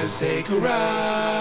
to say goodbye.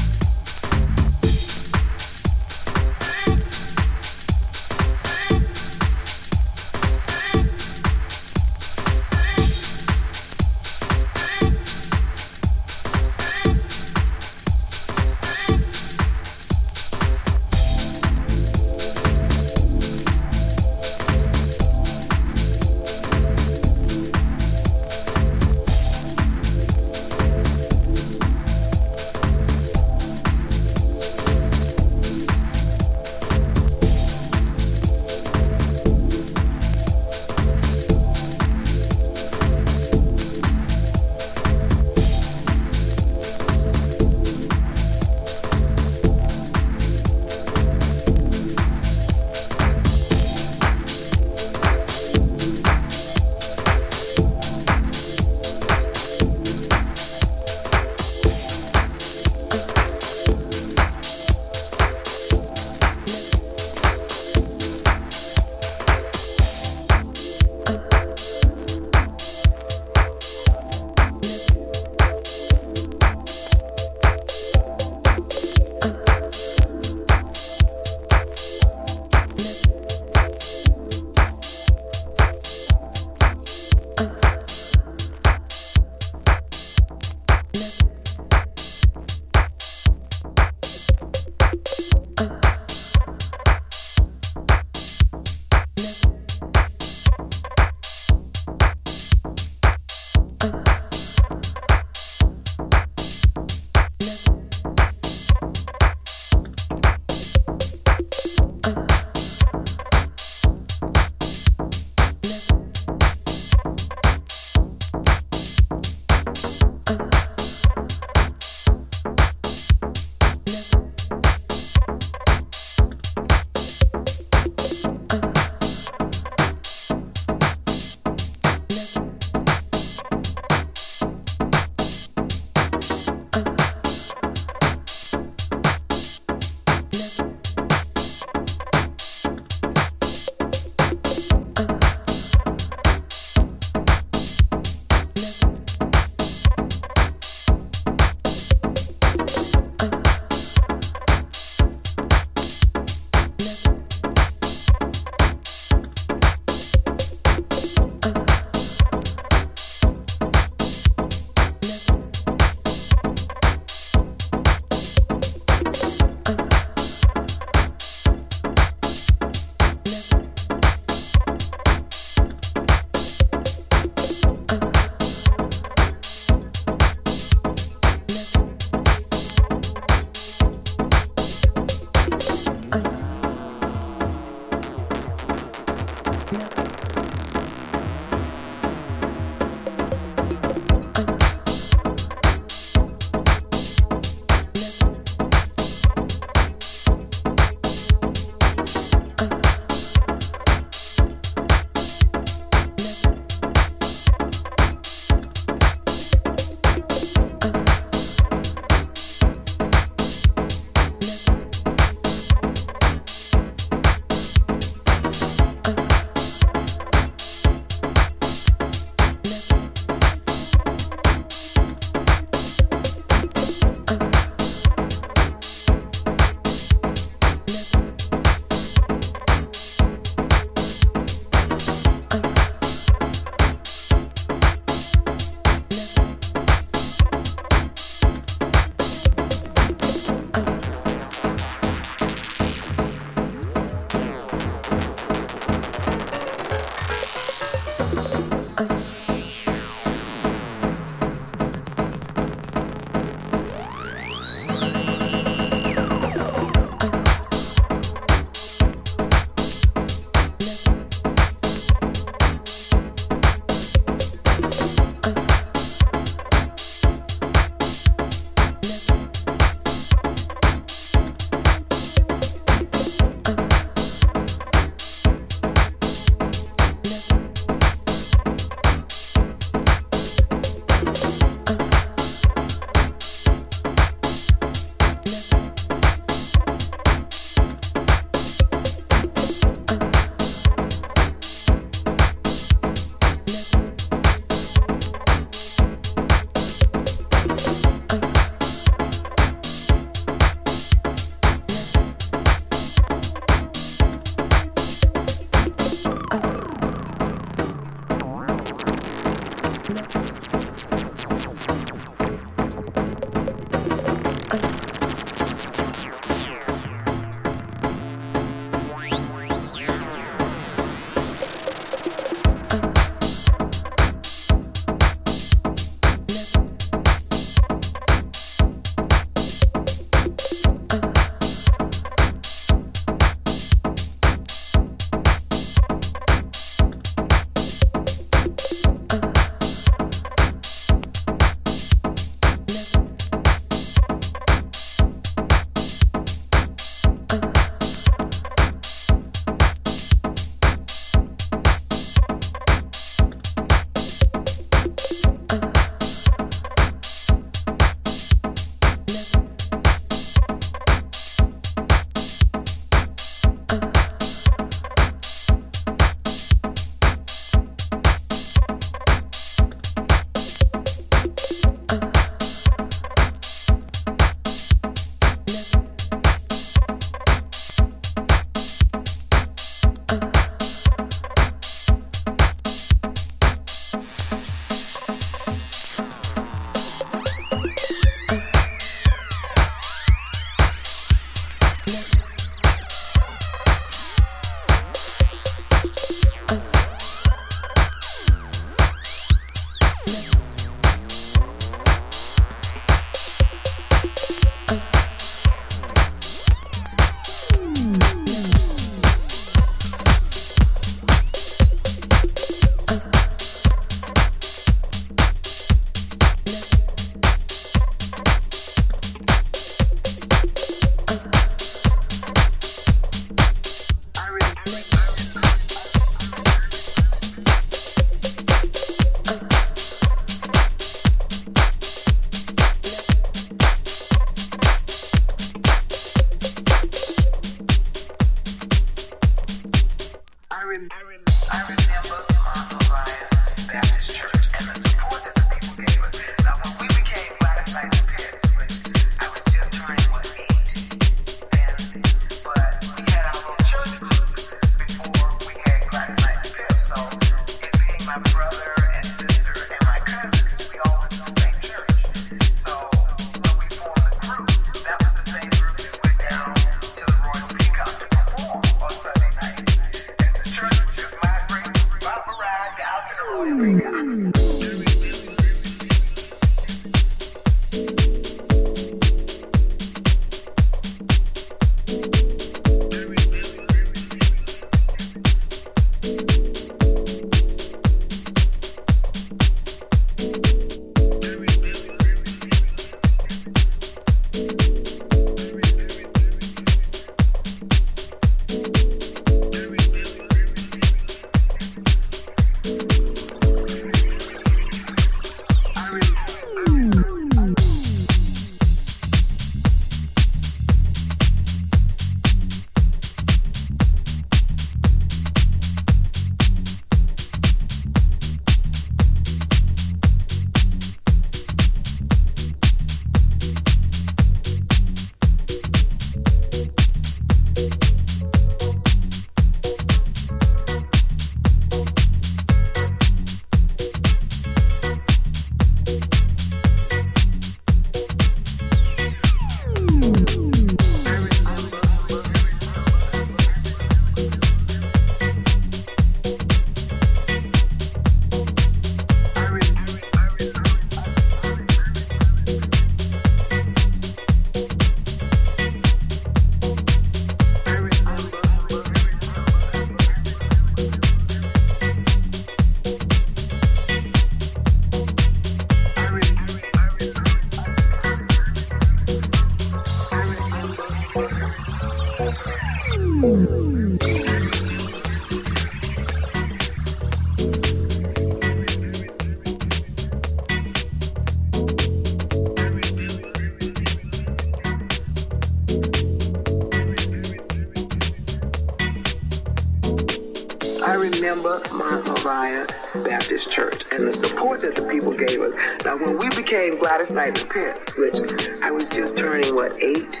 Gladys Knight and the Pips, which I was just turning, what, eight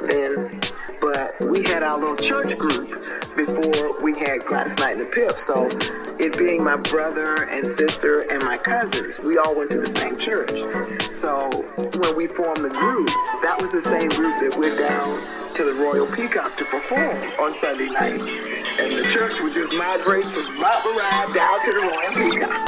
then? But we had our little church group before we had Gladys Knight and the Pips. So it being my brother and sister and my cousins, we all went to the same church. So when we formed the group, that was the same group that went down to the Royal Peacock to perform on Sunday nights. And the church would just migrate from Mount Moriah down to the Royal Peacock.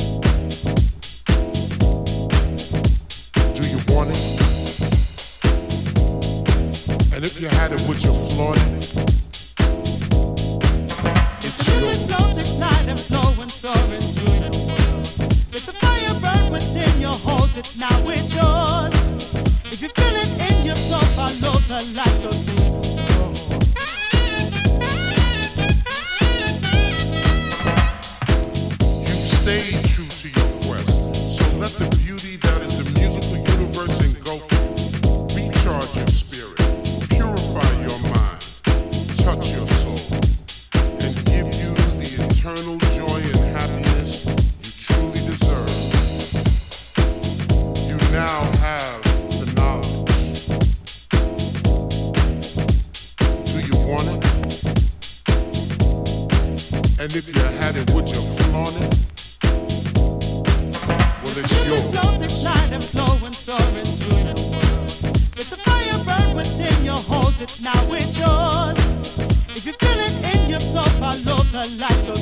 soaring through the world. Let the fire burn within you, hold it now, it's yours. If you feel it in yourself, I love the light.